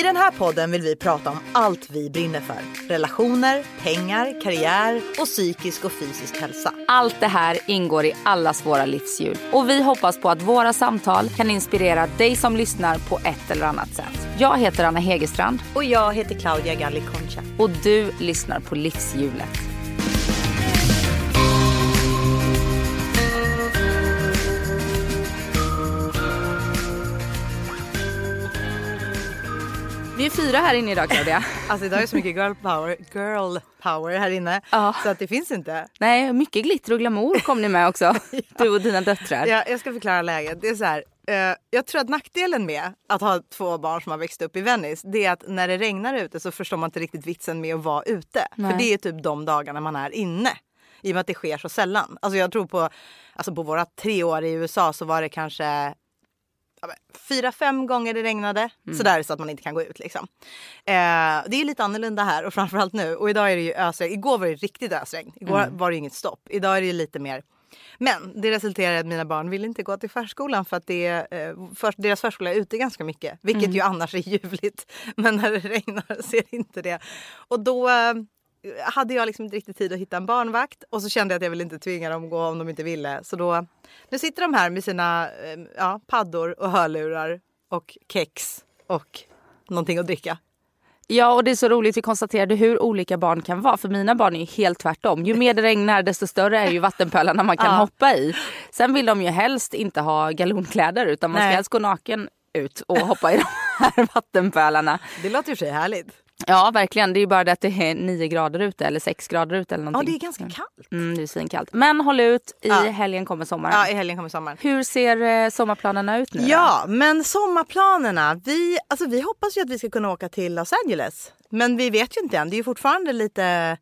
I den här podden vill vi prata om allt vi brinner för. Relationer, pengar, karriär och psykisk och fysisk hälsa. Allt det här ingår i allas våra livshjul och vi hoppas på att våra samtal kan inspirera dig som lyssnar på ett eller annat sätt. Jag heter Anna Hegerstrand Och jag heter Claudia Galli Concha. och du lyssnar på Livshjulet. Vi är fyra här inne idag Claudia. Alltså idag är det så mycket girl power, girl power här inne Ja. så att det finns inte. Nej, mycket glitter och glamour kom ni med också. Du och dina döttrar. Ja, jag ska förklara läget. Det är så här, eh, jag tror att nackdelen med att ha två barn som har växt upp i Venice det är att när det regnar ute så förstår man inte riktigt vitsen med att vara ute. Nej. För det är typ de dagarna man är inne. I och med att det sker så sällan. Alltså jag tror på, alltså på våra tre år i USA så var det kanske ja, fyra, fem gånger det regnade. Sådär så att man inte kan gå ut liksom. Eh, det är lite annorlunda här och framförallt nu. Och idag är det ju ösregn. Igår var det riktigt ösregn. Igår var det inget stopp. Idag är det lite mer men det resulterade i att mina barn ville inte gå till förskolan för att det, eh, för, deras förskola är ute ganska mycket. Vilket ju annars är ljuvligt. Men när det regnar så är det inte det. Och då eh, hade jag liksom inte riktigt tid att hitta en barnvakt. Och så kände jag att jag ville inte tvinga dem att gå om de inte ville. Så då, nu sitter de här med sina eh, ja, paddor och hörlurar och kex och någonting att dricka. Ja och det är så roligt, vi konstaterade hur olika barn kan vara. För mina barn är ju helt tvärtom. Ju mer det regnar desto större är ju vattenpölarna man kan Ja. hoppa i. Sen vill de ju helst inte ha galonkläder utan man ska Nej. helst gå naken ut och hoppa i de här vattenpölarna. Det låter ju sig härligt. Ja verkligen, det är ju bara det att det är 9 grader ute eller 6 grader ute eller Ja, någonting. det är ganska kallt. Mm, det är svinkallt. Men håll ut, i Ja. helgen kommer sommaren. Ja, i helgen kommer sommaren. Hur ser eh, sommarplanerna ut nu då? Ja, men sommarplanerna. Vi, alltså, vi hoppas ju att vi ska kunna åka till Los Angeles. Men vi vet ju inte än. Det är ju fortfarande lite,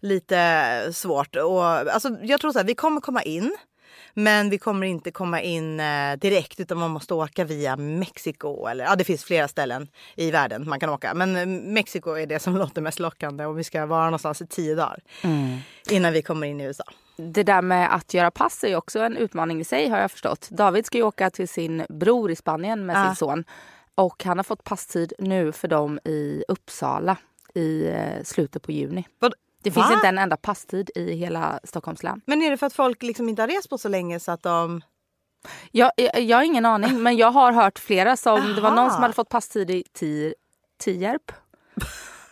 lite svårt. Och, alltså, jag tror så här, vi kommer komma in. Men vi kommer inte komma in eh, direkt utan man måste åka via Mexiko. Eller, ja, det finns flera ställen i världen man kan åka. Men eh, Mexiko är det som låter mest lockande och vi ska vara någonstans i tio dagar. Innan vi kommer in i USA. Det där med att göra pass är också en utmaning i sig har jag förstått. David ska ju åka till sin bror i Spanien med Ja. sin son. Och han har fått passtid nu för dem i Uppsala i eh, slutet på juni. Det finns Va? inte en enda passtid i hela Stockholms län. Men är det för att folk liksom inte har rest på så länge så att de... Jag, jag, jag har ingen aning men jag har hört flera som, det var någon Aha. som hade fått passtid i Ti- Tierp.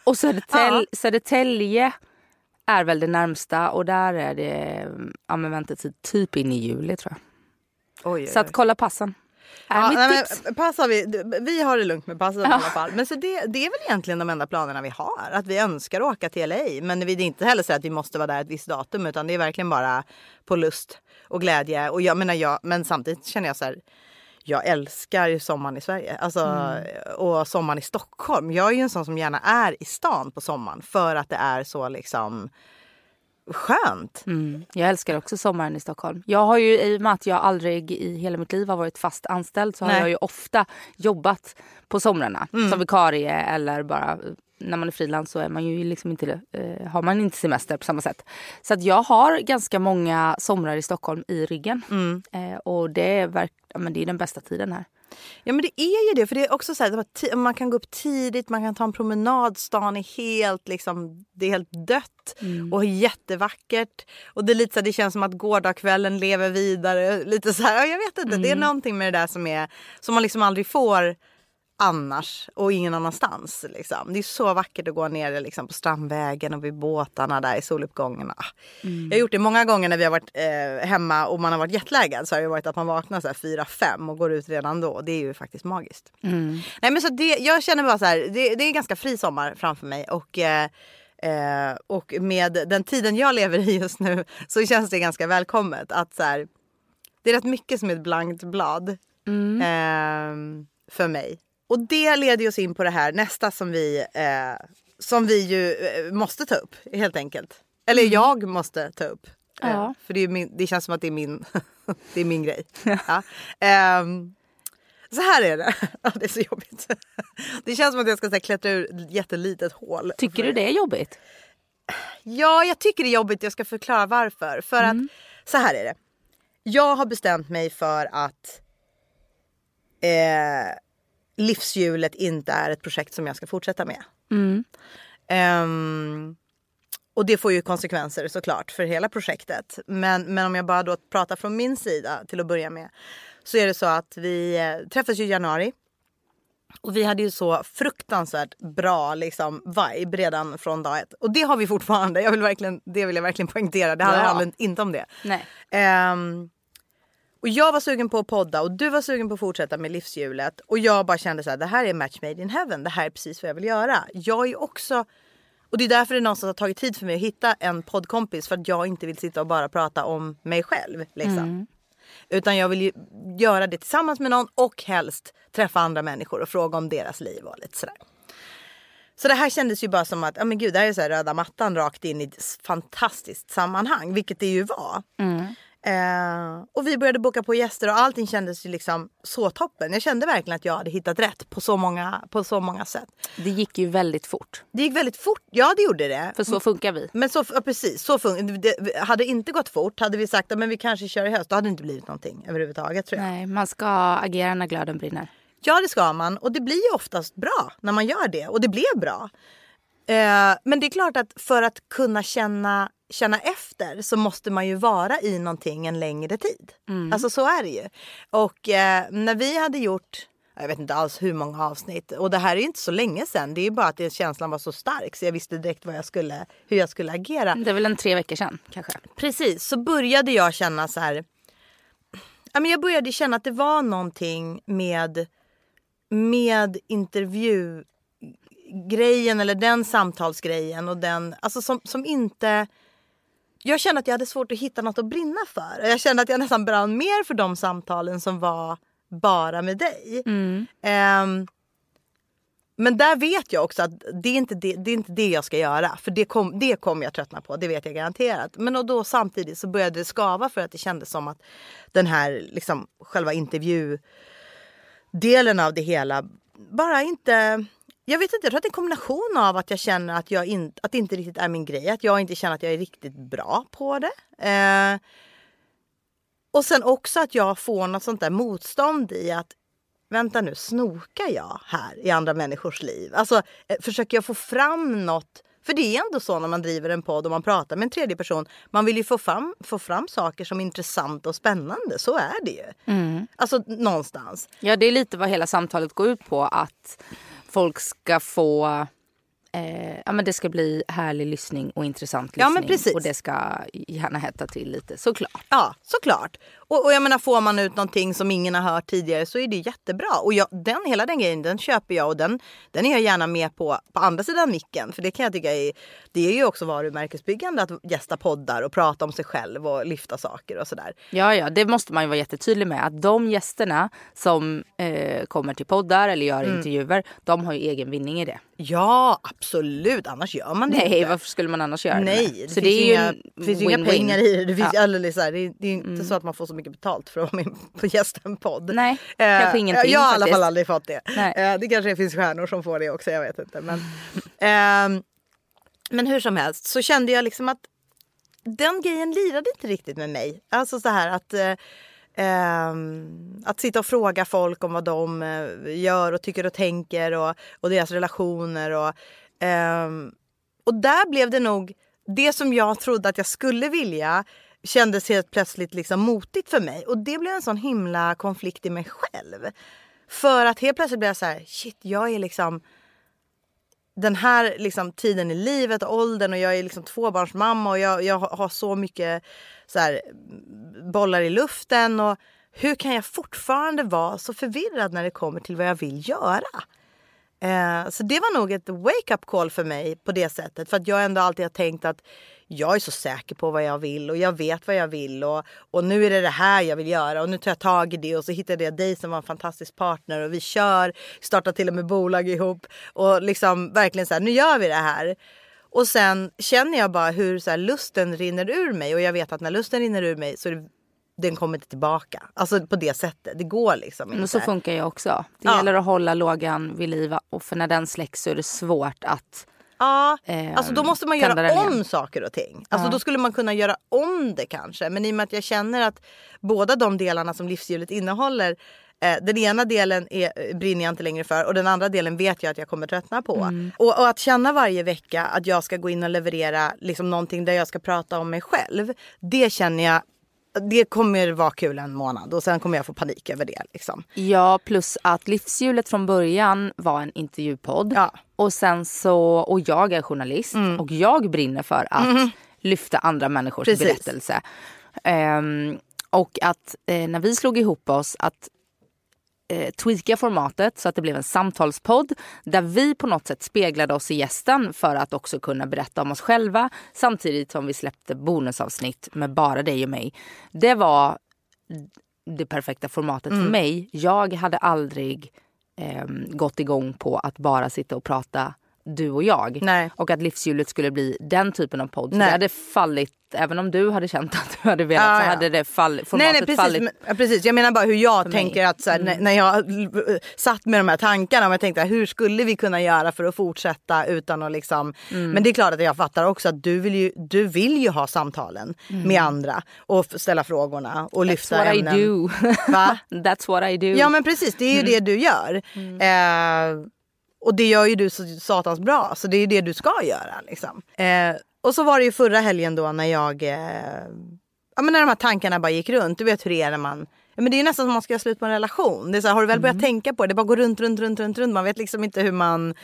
Och Södertäl, Södertälje är väl det närmsta och där är det ja, men väntetid typ in i juli tror jag. Oj, oj, Så att oj. kolla passen. Ja, mitt nej, tips. men pass har vi, vi har det lugnt med passen i alla fall. Men så det, det är väl egentligen de enda planerna vi har. Att vi önskar åka till LA. Men vi det är inte heller så att vi måste vara där ett visst datum. Utan det är verkligen bara på lust och glädje. Och jag menar, jag, men samtidigt känner jag så här. Jag älskar sommaren i Sverige. Alltså, Och sommaren i Stockholm. Jag är ju en sån som gärna är i stan på sommaren. För att det är så liksom skönt. Mm. Jag älskar också sommaren i Stockholm. Jag har ju i och med att jag aldrig i hela mitt liv har varit fast anställd så har Nej. jag ju ofta jobbat på somrarna som vikarie eller bara när man är frilans så är man ju liksom inte, eh, har man inte semester på samma sätt. Så att jag har ganska många somrar i Stockholm i ryggen. Eh, och det är, verk, ja, men det är den bästa tiden här. Ja men det är ju det. För det är också så här, man kan gå upp tidigt, man kan ta en promenad. Stan är helt, liksom, det är helt dött och jättevackert. Och det, är lite så här, det känns som att gårdagskvällen lever vidare. Lite så här, ja, jag vet inte. Det är någonting med det där som, är, som man liksom aldrig får annars och ingen annanstans. Liksom. Det är så vackert att gå ner liksom, på Strandvägen och vid båtarna där i soluppgången. Ah. Jag har gjort det många gånger när vi har varit eh, hemma och man har varit jetlaggad. Så har det varit att man vaknar så här 4-5 och går ut redan då. Det är ju faktiskt magiskt. Nej, men så det, jag känner bara så här, det, det är en ganska fri sommar framför mig. Och, eh, eh, och med den tiden jag lever i just nu så känns det ganska välkommet. att så här, Det är rätt mycket som är ett blankt blad eh, för mig. Och det leder oss in på det här nästa som vi, eh, som vi ju eh, måste ta upp helt enkelt. Eller jag måste ta upp. Ja. Eh, för det, är min, det känns som att det är min, det är min grej. Ja. Ehm, så här är det. Det är så jobbigt. Det känns som att jag ska så här, klättra ur ett jättelitet hål. Tycker du det är jobbigt? Ja, jag tycker det är jobbigt. Jag ska förklara varför. För att så här är det. Jag har bestämt mig för att eh, livshjulet inte är ett projekt som jag ska fortsätta med. Ehm, och det får ju konsekvenser såklart för hela projektet. Men, men om jag bara då pratar från min sida till att börja med. Så är det så att vi eh, träffades ju i januari. Och vi hade ju så fruktansvärt bra liksom, vibe redan från dag ett. Och det har vi fortfarande. Jag vill verkligen, det vill jag verkligen poängtera. Det Ja. handlar inte om det. Nej. Ehm, och jag var sugen på att podda och du var sugen på att fortsätta med livshjulet. Och jag bara kände så här, det här är match made in heaven. Det här är precis vad jag vill göra. Jag är också... Och det är därför det någonstans har tagit tid för mig att hitta en poddkompis. För att jag inte vill sitta och bara prata om mig själv. Liksom. Utan jag vill ju göra det tillsammans med någon och helst träffa andra människor och fråga om deras liv och lite sådär. Så det här kändes ju bara som att, ja men gud, det här är så här röda mattan rakt in i ett fantastiskt sammanhang, vilket det ju var. Eh, och vi började boka på gäster och allting kändes ju liksom så toppen. Jag kände verkligen att jag hade hittat rätt på så många, på så många sätt. Det gick ju väldigt fort. Det gick väldigt fort, ja det gjorde det. För så funkar vi. Men så, ja, precis, så fun- det hade inte gått fort, hade vi sagt att men vi kanske kör i höst, då hade det inte blivit någonting överhuvudtaget tror jag. Nej, man ska agera när glöden brinner. Ja det ska man och det blir ju oftast bra när man gör det och det blev bra. Eh, men det är klart att för att kunna känna, känna efter så måste man ju vara i någonting en längre tid. Alltså så är det ju. Och eh, när vi hade gjort jag vet inte alls hur många avsnitt och det här är ju inte så länge sedan. Det är ju bara att det, känslan var så stark så jag visste direkt vad jag skulle, hur jag skulle agera. Det är väl en tre veckor sedan kanske. Precis, så började jag känna så här. Jag började känna att det var någonting med, med intervjugrejen eller den samtalsgrejen och den, alltså som, som inte... Jag kände att jag hade svårt att hitta något att brinna för. Jag kände att jag nästan brann mer för de samtalen som var bara med dig. Ehm, men där vet jag också att det är inte det, det, är inte det jag ska göra. För det, kom, det kommer jag tröttna på, det vet jag garanterat. Men och då samtidigt så började det skava för att det kändes som att den här liksom, själva intervjudelen av det hela bara inte... Jag vet inte, jag tror att det är en kombination av att jag känner att, jag in, att det inte riktigt är min grej. Att jag inte känner att jag är riktigt bra på det. Eh, och sen också att jag får något sånt där motstånd i att vänta nu, snokar jag här i andra människors liv? Alltså eh, försöker jag få fram något? För det är ändå så när man driver en podd och man pratar med en tredje person. Man vill ju få fram, få fram saker som är intressanta och spännande. Så är det ju. Alltså någonstans. Ja, det är lite vad hela samtalet går ut på. Att folk ska få... Eh, ja, men det ska bli härlig lyssning och intressant lyssning. Ja, men precis. Och det ska gärna hetta till lite, såklart. Ja, såklart. Och, och jag menar, får man ut någonting som ingen har hört tidigare så är det jättebra. Och jag, den, hela den grejen den köper jag och den, den är jag gärna med på på andra sidan micken. För det kan jag tycka är, det är ju också varumärkesbyggande att gästa poddar och prata om sig själv och lyfta saker och sådär. Ja, ja, det måste man ju vara jättetydlig med. Att de gästerna som eh, kommer till poddar eller gör Mm. intervjuer, de har ju egen vinning i det. Ja, absolut. Annars gör man det Nej, inte. varför skulle man annars göra Nej, det? finns det är ju inga, det finns ju inga pengar i det. Det, finns, Ja. Mm. det, är, det är inte så att man får så mycket betalt för att vara med på gästa en podd. Nej, kanske ingenting Jag har i alla fall aldrig fått det. Eh, det kanske finns stjärnor som får det också, jag vet inte. Men, ehm, men hur som helst så kände jag liksom att den grejen lirade inte riktigt med mig. Alltså så här att eh, ehm, att sitta och fråga folk om vad de eh, gör och tycker och tänker och, och deras relationer. Och, ehm, och där blev det nog det som jag trodde att jag skulle vilja kändes helt plötsligt liksom motigt för mig. Och det blev en sån himla konflikt i mig själv. För att helt plötsligt blev jag så här, shit jag är liksom den här liksom, tiden i livet och åldern och jag är liksom tvåbarnsmamma och jag, jag har så mycket så här, bollar i luften. Och hur kan jag fortfarande vara så förvirrad när det kommer till vad jag vill göra? Eh, så det var nog ett wake-up call för mig på det sättet. För att jag ändå alltid har tänkt att jag är så säker på vad jag vill och jag vet vad jag vill. Och, och nu är det det här jag vill göra och nu tar jag tag i det och så hittade jag dig som var en fantastisk partner och vi kör, startar till och med bolag ihop och liksom verkligen så här, nu gör vi det här. Och sen känner jag bara hur så här, lusten rinner ur mig och jag vet att när lusten rinner ur mig så det, den kommer inte tillbaka. Alltså på det sättet. Det går liksom inte. Men så funkar jag också. Det Ja. gäller att hålla lågan vid liv och för när den släcks så är det svårt att Ja, eh, alltså då måste man göra om igen. saker och ting. Alltså då skulle man kunna göra om det kanske. Men i och med att jag känner att båda de delarna som livshjulet innehåller eh, den ena delen är, brinner jag inte längre för och den andra delen vet jag att jag kommer tröttna på. Mm. Och, och att känna varje vecka att jag ska gå in och leverera liksom någonting där jag ska prata om mig själv. Det känner jag, det kommer vara kul en månad och sen kommer jag få panik över det. Liksom. Ja, plus att livshjulet från början var en intervjupodd. Ja. Mm. Och sen så, och jag är journalist och jag brinner för att lyfta andra människors Precis. berättelse. Ehm, och att eh, när vi slog ihop oss att eh, tweaka formatet så att det blev en samtalspodd där vi på något sätt speglade oss i gästen för att också kunna berätta om oss själva samtidigt som vi släppte bonusavsnitt med bara dig och mig. Det var det perfekta formatet Mm. för mig. Jag hade aldrig ehm, gått igång på att bara sitta och prata du och jag. Nej. Och att livshjulet skulle bli den typen av podd. Nej. Det hade fallit, även om du hade känt att du hade velat Ja, så ja. hade det fall, Nej, formatet nej precis, fallit. men, precis. Jag menar bara hur jag mig. Mm. tänker att så här, när, när jag eh, satt med de här tankarna och jag tänkte hur skulle vi kunna göra för att fortsätta utan att liksom. Mm. Men det är klart att jag fattar också att du vill ju, du vill ju ha samtalen med andra och ställa frågorna och lyfta Mm. That's what ämnen. I do. Va? That's what I do. Ja men precis, det är ju Mm. det du gör. Eh, och det gör ju du så satans bra, så det är ju det du ska göra. Liksom. Eh, och så var det ju förra helgen då när jag... Eh, ja, men när de här tankarna bara gick runt. Du vet hur det är när man... Ja, men det är ju nästan som man ska göra slut på en relation. Det är så här, har du väl Mm. börjat tänka på det? Det bara går runt, runt, runt, runt, runt. Man vet liksom inte hur man...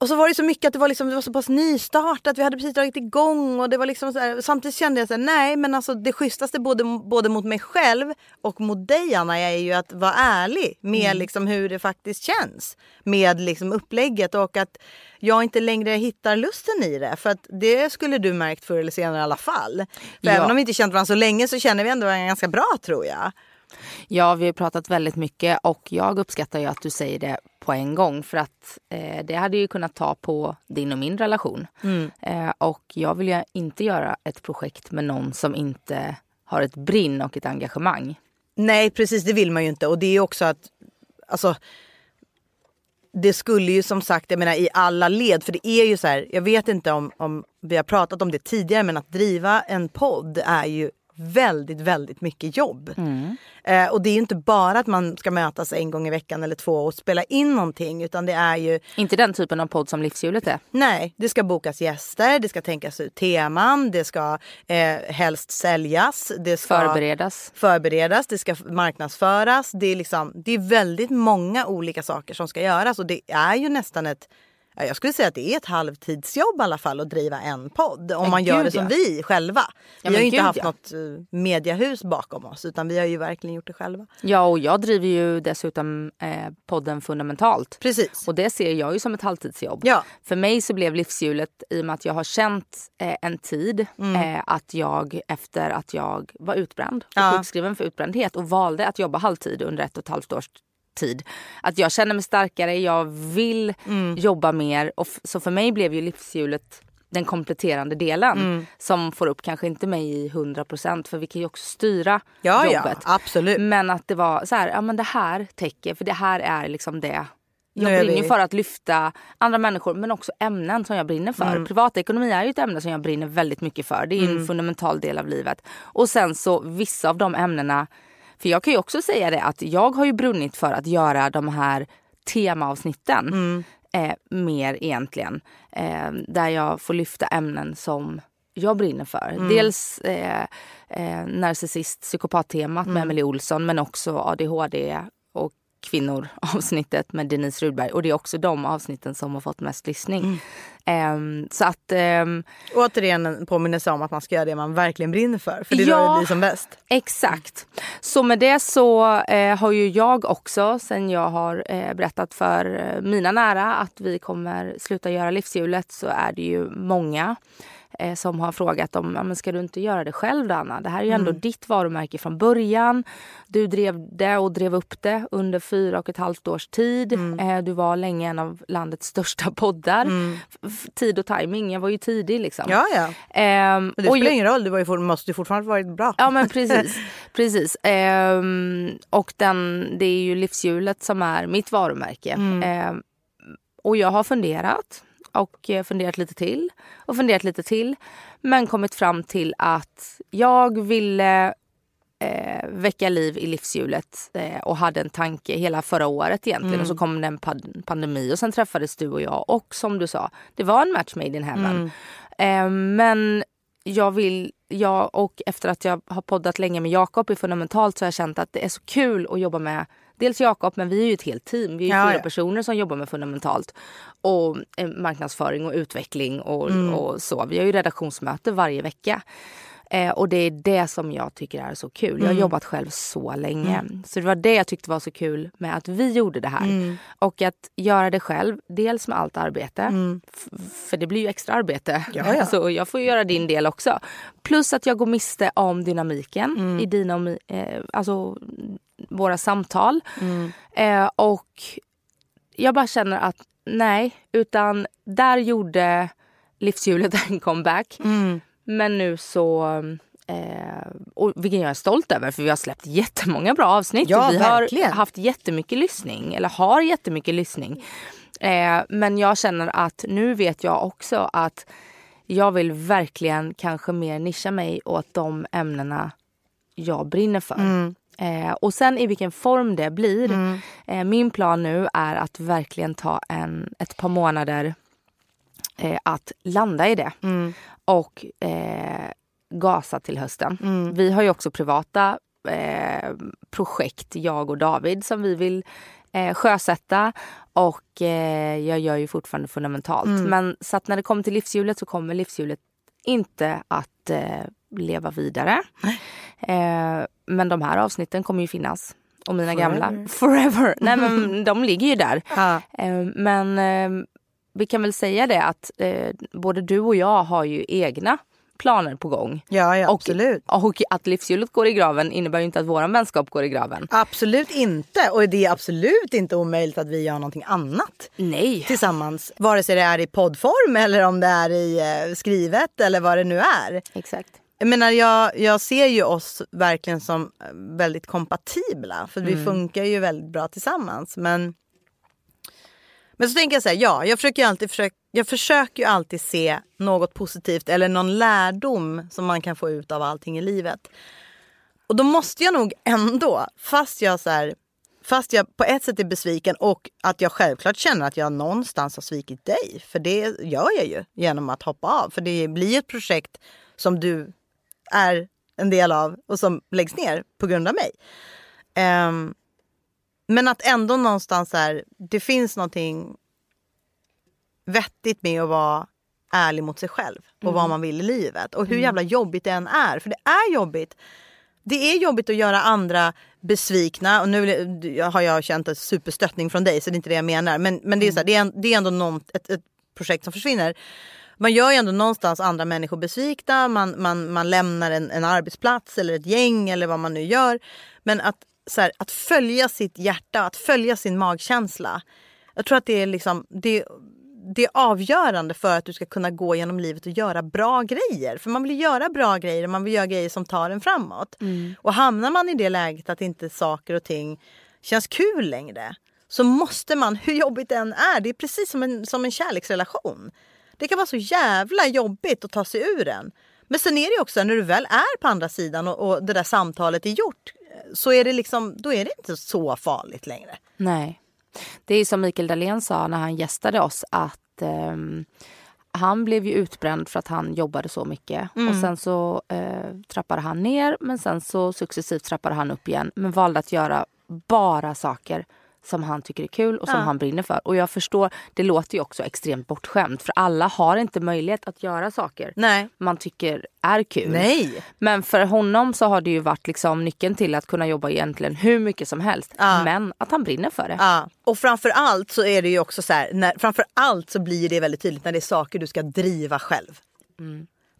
Och så var det så mycket att det var, liksom, det var så pass nystartat. Vi hade precis dragit igång. Och det var liksom så här, samtidigt kände jag så här, nej men alltså det schysstaste både, både mot mig själv och mot dig Anna är ju att vara ärlig med liksom hur det faktiskt känns. Med liksom upplägget och att jag inte längre hittar lusten i det. För att det skulle du märkt förr eller senare i alla fall. För Ja. även om vi inte känt varandra så länge så känner vi ändå varandra ganska bra tror jag. Ja, vi har pratat väldigt mycket och jag uppskattar ju att du säger det på en gång för att eh, det hade ju kunnat ta på din och min relation. Mm. Eh, och jag vill ju inte göra ett projekt med någon som inte har ett brinn och ett engagemang. Nej precis det vill man ju inte och det är också att alltså det skulle ju som sagt, jag menar i alla led, för det är ju så här, jag vet inte om, om vi har pratat om det tidigare, men att driva en podd är ju väldigt, väldigt mycket jobb. Eh, och det är ju inte bara att man ska mötas en gång i veckan eller två och spela in någonting, utan det är ju Inte den typen av podd som Livshjulet är. Nej, det ska bokas gäster, det ska tänkas ut teman, det ska eh, helst säljas. Det ska Förberedas. förberedas, det ska marknadsföras. Det är, liksom, det är väldigt många olika saker som ska göras och det är ju nästan ett jag skulle säga att det är ett halvtidsjobb i alla fall att driva en podd. Om Ja, man gör gud, det som ja. vi själva. Ja, vi men har ju inte gud, haft ja. något eh, mediahus bakom oss utan vi har ju verkligen gjort det själva. Ja, och jag driver ju dessutom eh, podden fundamentalt. Precis. Och det ser jag ju som ett halvtidsjobb. Ja. För mig så blev livshjulet, i och med att jag har känt eh, en tid Mm. eh, att jag efter att jag var utbränd, och Ja. sjukskriven för utbrändhet och valde att jobba halvtid under ett och ett halvt års tid. Att jag känner mig starkare, jag vill Mm. jobba mer. Och så för mig blev ju livshjulet den kompletterande delen Mm. som får upp kanske inte mig i 100% för vi kan ju också styra Ja, ja, jobbet. absolut. Men att det var så här, ja men det här täcker, för det här är liksom det. Jag brinner vi- för att lyfta andra människor men också ämnen som jag brinner för. Mm. Privatekonomi är ju ett ämne som jag brinner väldigt mycket för. Det är ju en fundamental del av livet. Och sen så vissa av de ämnena, för jag kan ju också säga det att jag har ju brunnit för att göra de här temaavsnitten Mm. eh, mer egentligen. Eh, där jag får lyfta ämnen som jag brinner för. Mm. Dels eh, eh, narcissist, psykopattemat Mm. med Emily Olsson men också ADHD kvinnor avsnittet med Denise Rudberg. Och det är också de avsnitten som har fått mest lyssning. Mm. Ehm, så att ehm, Återigen en påminnelse om att man ska göra det man verkligen brinner för. För det är Ja. då det blir som bäst. Exakt. Så med det så eh, har ju jag också, sen jag har eh, berättat för eh, mina nära att vi kommer sluta göra livshjulet så är det ju många eh, som har frågat om men ska du inte göra det själv då, Anna? Det här är ju ändå Mm. ditt varumärke från början. Du drev det och drev upp det under fyra och ett halvt års tid. Mm. Eh, du var länge en av landets största poddar. F- tid och timing, jag var ju tidig liksom. Ja, ja. Men det spelar jag- ingen roll, du var ju for, måste ju fortfarande varit bra. Ja men precis. precis. Ehm, och den, det är ju livshjulet som är mitt varumärke. Ehm, och jag har funderat och eh, funderat lite till och funderat lite till. Men kommit fram till att jag ville eh, väcka liv i livshjulet eh, och hade en tanke hela förra året egentligen. Och så kom det en pand- pandemi och sen träffades du och jag. Och som du sa, det var en match made in heaven. Eh, men jag vill, jag och efter att jag har poddat länge med Jakob i Fundamentalt så har jag känt att det är så kul att jobba med Dels Jakob, men vi är ju ett helt team. Vi är Ja, fyra ja. personer som jobbar med Fundamentalt. Och eh, marknadsföring och utveckling och, Mm. och så. Vi har ju redaktionsmöte varje vecka. Eh, och det är det som jag tycker är så kul. Jag har Mm. jobbat själv så länge. Så det var det jag tyckte var så kul med att vi gjorde det här. Mm. Och att göra det själv, dels med allt arbete. F- för det blir ju extra arbete. Mm. Ja, ja. Så jag får göra din del också. Plus att jag går miste om dynamiken Mm. i dina och eh, alltså, våra samtal. Mm. Eh, och jag bara känner att nej, utan där gjorde livshjulet en comeback. Mm. Men nu så, eh, och vilken jag är stolt över för vi har släppt jättemånga bra avsnitt. Ja, och vi verkligen. har haft jättemycket lyssning, eller har jättemycket lyssning. Eh, men jag känner att nu vet jag också att jag vill verkligen kanske mer nischa mig åt de ämnena jag brinner för. Mm. Eh, och sen i vilken form det blir. Eh, min plan nu är att verkligen ta en, ett par månader eh, att landa i det. Och eh, gasa till hösten. Vi har ju också privata eh, projekt, jag och David, som vi vill eh, sjösätta. Och eh, jag gör ju fortfarande fundamentalt. Men så att när det kommer till livshjulet så kommer livshjulet inte att eh, leva vidare. Eh, men de här avsnitten kommer ju finnas. Och mina gamla. Forever. Nej men de ligger ju där. Ja. Eh, men eh, vi kan väl säga det att eh, både du och jag har ju egna planer på gång. Ja, ja, och, absolut. Och att livshjulet går i graven innebär ju inte att vår vänskap går i graven. Absolut inte. Och det är absolut inte omöjligt att vi gör någonting annat Nej. tillsammans. Vare sig det är i poddform eller om det är i eh, skrivet eller vad det nu är. Exakt. Jag menar, jag, jag ser ju oss verkligen som eh, väldigt kompatibla. För vi funkar ju väldigt bra tillsammans. Men, men så tänker jag så här, ja, jag försöker, ju alltid jag försöker ju alltid se något positivt eller någon lärdom som man kan få ut av allting i livet. Och då måste jag nog ändå, fast jag så här, fast jag på ett sätt är besviken och att jag självklart känner att jag någonstans har svikit dig. För det gör jag ju genom att hoppa av. För det blir ett projekt som du är en del av och som läggs ner på grund av mig. Um, men att ändå någonstans här, det finns någonting vettigt med att vara ärlig mot sig själv och vad man vill i livet. Och hur jävla jobbigt det än är, för det är jobbigt. Det är jobbigt att göra andra besvikna. Och nu har jag känt en superstöttning från dig så det är inte det jag menar. Men, men det, är så här, det, är, det är ändå någon, ett, ett projekt som försvinner. Man gör ju ändå någonstans andra människor besvikna. Man, man, man lämnar en, en arbetsplats eller ett gäng eller vad man nu gör. Men att, så här, att följa sitt hjärta, att följa sin magkänsla. Jag tror att det är liksom... Det, det är avgörande för att du ska kunna gå genom livet och göra bra grejer. För man vill göra bra grejer och man vill göra grejer som tar en framåt. Och hamnar man i det läget att inte saker och ting känns kul längre så måste man, hur jobbigt det än är, det är precis som en, som en kärleksrelation. Det kan vara så jävla jobbigt att ta sig ur den. Men sen är det också när du väl är på andra sidan och, och det där samtalet är gjort så är det liksom, då är det inte så farligt längre. Nej. Det är som Mikael Dahlén sa när han gästade oss att ehm, han blev ju utbränd för att han jobbade så mycket. Och sen så eh, trappade han ner men sen så successivt trappade han upp igen. Men valde att göra bara saker som han tycker är kul och som Ja. han brinner för. Och jag förstår, det låter ju också extremt bortskämt för alla har inte möjlighet att göra saker Nej. man tycker är kul. Nej. Men för honom så har det ju varit liksom nyckeln till att kunna jobba egentligen hur mycket som helst. Ja. Men att han brinner för det. Ja. Och framför allt så är det ju också så här, när, framför allt så blir det väldigt tydligt när det är saker du ska driva själv.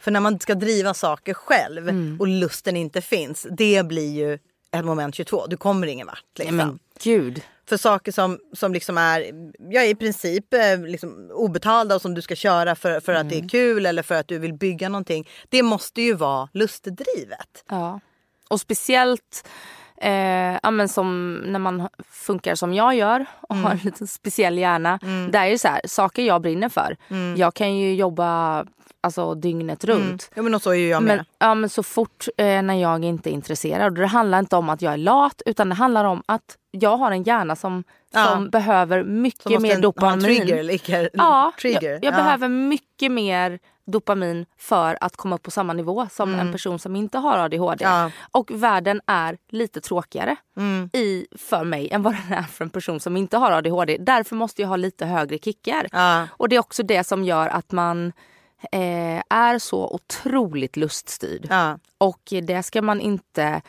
För när man ska driva saker själv Mm. och lusten inte finns, det blir ju ett moment 22. Du kommer ingen vart. Liksom. Men gud. För saker som, som liksom är ja, i princip eh, liksom obetalda och som du ska köra för, för att det Mm. är kul eller för att du vill bygga någonting. Det måste ju vara lustdrivet. Ja. Och speciellt eh, ja, men som när man funkar som jag gör och har en liten speciell hjärna. Det är ju så här, saker jag brinner för. Jag kan ju jobba alltså, dygnet runt. Ja men så är ju jag med. Men, ja, men så fort eh, när jag inte är intresserad. Det handlar inte om att jag är lat utan det handlar om att jag har en hjärna som, Ja. som behöver mycket måste mer dopamin. en trigger, lika, Ja, trigger. jag, jag ja. behöver mycket mer dopamin för att komma upp på samma nivå som en person som inte har ADHD. Mm. Ja. Och världen är lite tråkigare Mm. i, för mig än vad den är för en person som inte har ADHD. Därför måste jag ha lite högre kickar. Ja. Och det är också det som gör att man eh, är så otroligt luststyrd. Ja. Och det ska man inte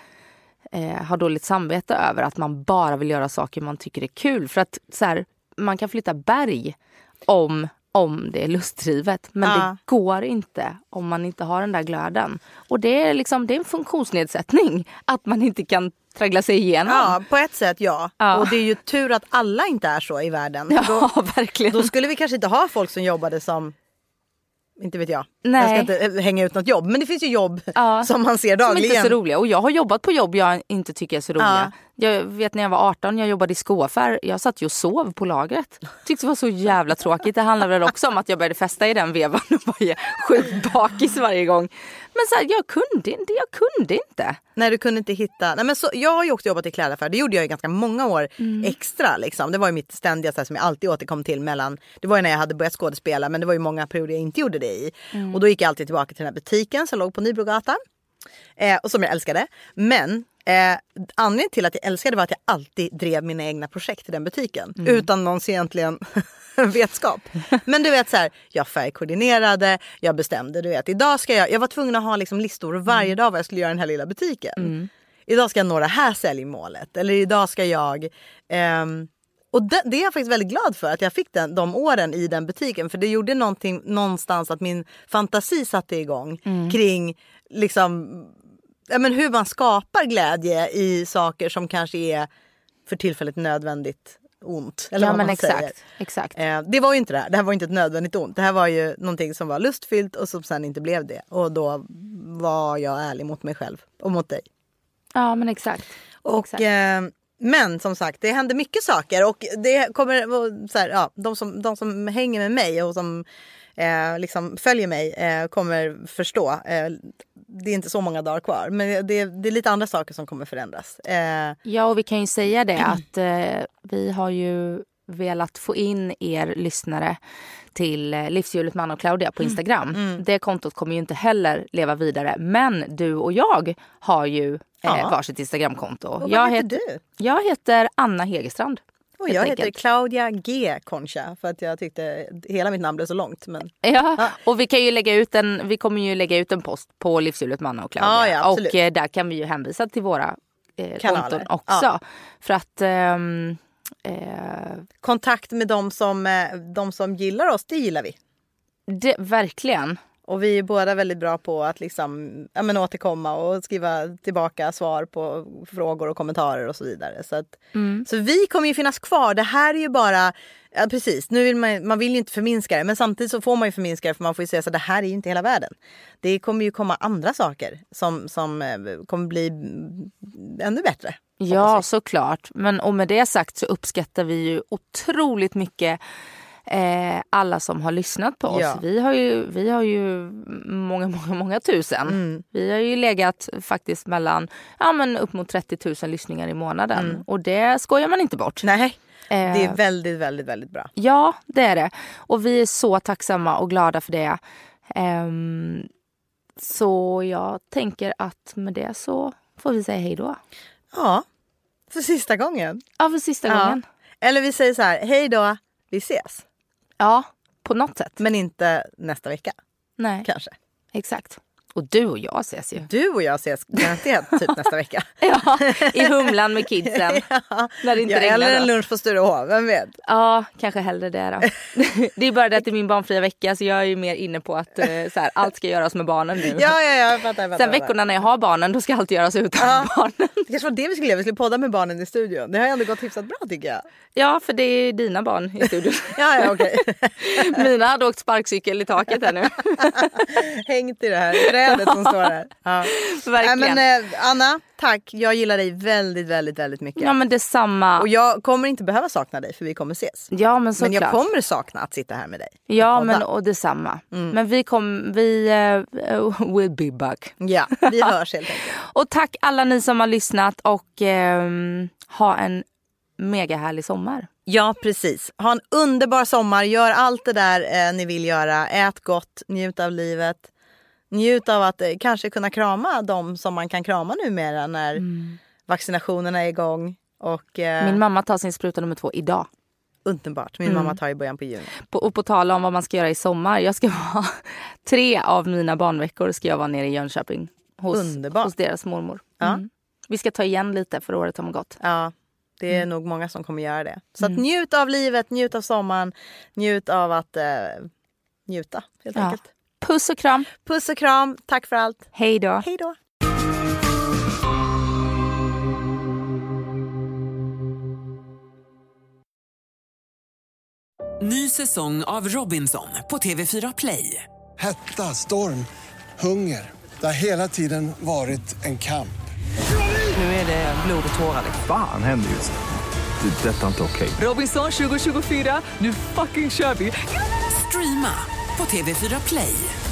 eh, ha dåligt samvete över att man bara vill göra saker man tycker är kul. För att så här, man kan flytta berg om, om det är lustdrivet. Men Ja. det går inte om man inte har den där glöden. Och det är, liksom, det är en funktionsnedsättning att man inte kan traggla sig igenom. ja, på ett sätt ja. Ja. Och det är ju tur att alla inte är så i världen. För Då, Ja, verkligen. då skulle vi kanske inte ha folk som jobbade som inte vet jag. Nej. Jag ska inte hänga ut något jobb. Men det finns ju jobb Ja. som man ser som dagligen. inte är så roliga. Och jag har jobbat på jobb jag inte tycker är så roliga. Ja. Jag vet när jag var 18, jag jobbade i skoaffär. Jag satt ju och sov på lagret. Tyckte det var så jävla tråkigt. Det handlar väl också om att jag började festa i den vevan och var ju sjukt bakis varje gång. Men så här, jag kunde inte, jag kunde inte. Nej du kunde inte hitta. Nej, men så, jag har ju också jobbat i klädaffär. Det gjorde jag i ganska många år Mm. extra. Liksom. Det var ju mitt ständiga så här, som jag alltid återkom till mellan. Det var ju när jag hade börjat skådespela men det var ju många perioder jag inte gjorde det i. Mm. Och då gick jag alltid tillbaka till den här butiken som låg på Nybrogatan. Eh, och som jag älskade. Men eh, anledningen till att jag älskade var att jag alltid drev mina egna projekt i den butiken. Mm. Utan någons egentligen vetskap. Men du vet så här, jag färgkoordinerade, jag bestämde. Du vet, idag ska jag, jag var tvungen att ha liksom listor varje dag vad jag skulle göra i den här lilla butiken. Idag ska jag nå det här säljmålet. Eller idag ska jag... ehm, och det, det är jag faktiskt väldigt glad för att jag fick den, de åren i den butiken. För det gjorde någonting någonstans att min fantasi satte igång kring liksom, ja, men hur man skapar glädje i saker som kanske är för tillfället nödvändigt ont. Eller ja vad man exakt. säger. exakt. Eh, det var ju inte det här. Det här var inte ett nödvändigt ont. Det här var ju någonting som var lustfyllt och som sen inte blev det. Och då var jag ärlig mot mig själv och mot dig. Ja men exakt. Och, Exakt. eh, men som sagt, det händer mycket saker och det kommer så här, ja, de, som, de som hänger med mig och som eh, liksom följer mig eh, kommer förstå. Eh, det är inte så många dagar kvar, men det, det är lite andra saker som kommer förändras. Eh, Ja, och vi kan ju säga det att eh, vi har ju velat få in er lyssnare till eh, Livshjulet med Anna och Claudia på Instagram. Det kontot kommer ju inte heller leva vidare. Men du och jag har ju eh, Ja. varsitt Instagramkonto. och vad jag heter du? Jag heter Anna Hegerstrand. Och jag heter. Claudia G Concha för att jag tyckte hela mitt namn blev så långt. Men Ja, och vi kan ju lägga ut en, vi kommer ju lägga ut en post på Livshjulet med Anna och Claudia. Ja, ja, absolut. och eh, där kan vi ju hänvisa till våra eh, Kanaler. konton också. Ja. För att ehm, eh, kontakt med de som, eh, de som gillar oss, det gillar vi. det, verkligen. Och vi är båda väldigt bra på att liksom, ja, men återkomma och skriva tillbaka svar på frågor och kommentarer och så vidare. Så, att, så vi kommer ju finnas kvar. Det här är ju bara, ja, precis, nu vill man, man vill ju inte förminska det men samtidigt så får man ju förminska det för man får ju säga så det här är ju inte hela världen. Det kommer ju komma andra saker som, som eh, kommer bli mm, ännu bättre. Ja, såklart. Men och med det sagt så uppskattar vi ju otroligt mycket eh, alla som har lyssnat på oss. Ja. Vi, har ju, vi har ju många, många, många tusen. Mm. Vi har ju legat faktiskt mellan ja, men upp mot 30 000 lyssningar i månaden. Mm. Och det skojar man inte bort. Nej, Eh, det är väldigt, väldigt, väldigt bra. Ja, det är det. Och vi är så tacksamma och glada för det. Ehm, så jag tänker att med det så får vi säga hej då. Ja, för sista gången. Ja, för sista Ja. gången. Eller vi säger så här, hej då, vi ses. Ja, på något sätt. Men inte nästa vecka Nej, kanske. exakt. Och du och jag ses ju. Du och jag ses garanterat typ nästa vecka. Ja, i Humlan med kidsen. När det inte Ja, regnar. eller en lunch på Sturehof, vem vet? Ja, kanske hellre det då. det är bara det att det är min barnfria vecka så jag är ju mer inne på att eh, så här, allt ska göras med barnen nu. Ja, ja, ja, fattar. Fattar, Sen veckorna när jag har barnen då ska allt göras utan Ja. barnen. Det kanske var det vi skulle göra, vi skulle podda med barnen i studion. Det har ju ändå gått hyfsat bra tycker jag. Ja, för det är dina barn i studion. Ja, ja okej. Mina hade åkt sparkcykel i taket här nu. Hängt i det här trädet som står här. Ja. Verkligen. men, eh, Anna, tack. Jag gillar dig väldigt, väldigt, väldigt mycket. Ja men detsamma. Och jag kommer inte behöva sakna dig för vi kommer ses. Ja men Men såklart. jag kommer sakna att sitta här med dig. och Ja podda. men och detsamma. Men vi kom, vi uh, will be back. Ja, vi hörs helt enkelt. Och tack alla ni som har lyssnat och ehm, ha en mega härlig sommar. Ja, precis. Ha en underbar sommar. Gör allt det där eh, ni vill göra. Ät gott, njut av livet. Njut av att eh, kanske kunna krama de som man kan krama numera när vaccinationerna är igång. Och, eh, Min mamma tar sin spruta nummer två idag. Underbart. Min mamma tar i början på juni. På, och på tal om vad man ska göra i sommar. Jag ska vara, tre av mina barnveckor ska jag vara nere i Jönköping. Hos, Underbart. hos deras mormor. Ja. Mm. Vi ska ta igen lite för året har gått. Ja, det är nog många som kommer göra det. Så att njut av livet, njut av sommaren, njut av att eh, njuta helt Ja. enkelt. Puss och kram. Puss och kram. Tack för allt. Hej då. Hej då. Ny säsong av Robinson på TV4 Play. Hetta, storm, hunger. Det har hela tiden varit en kamp. Nu är det blod och tårar. Fan händer just. Det. är Detta är inte okej. Robinson 2024, nu fucking kör vi! Streama på TV4 Play.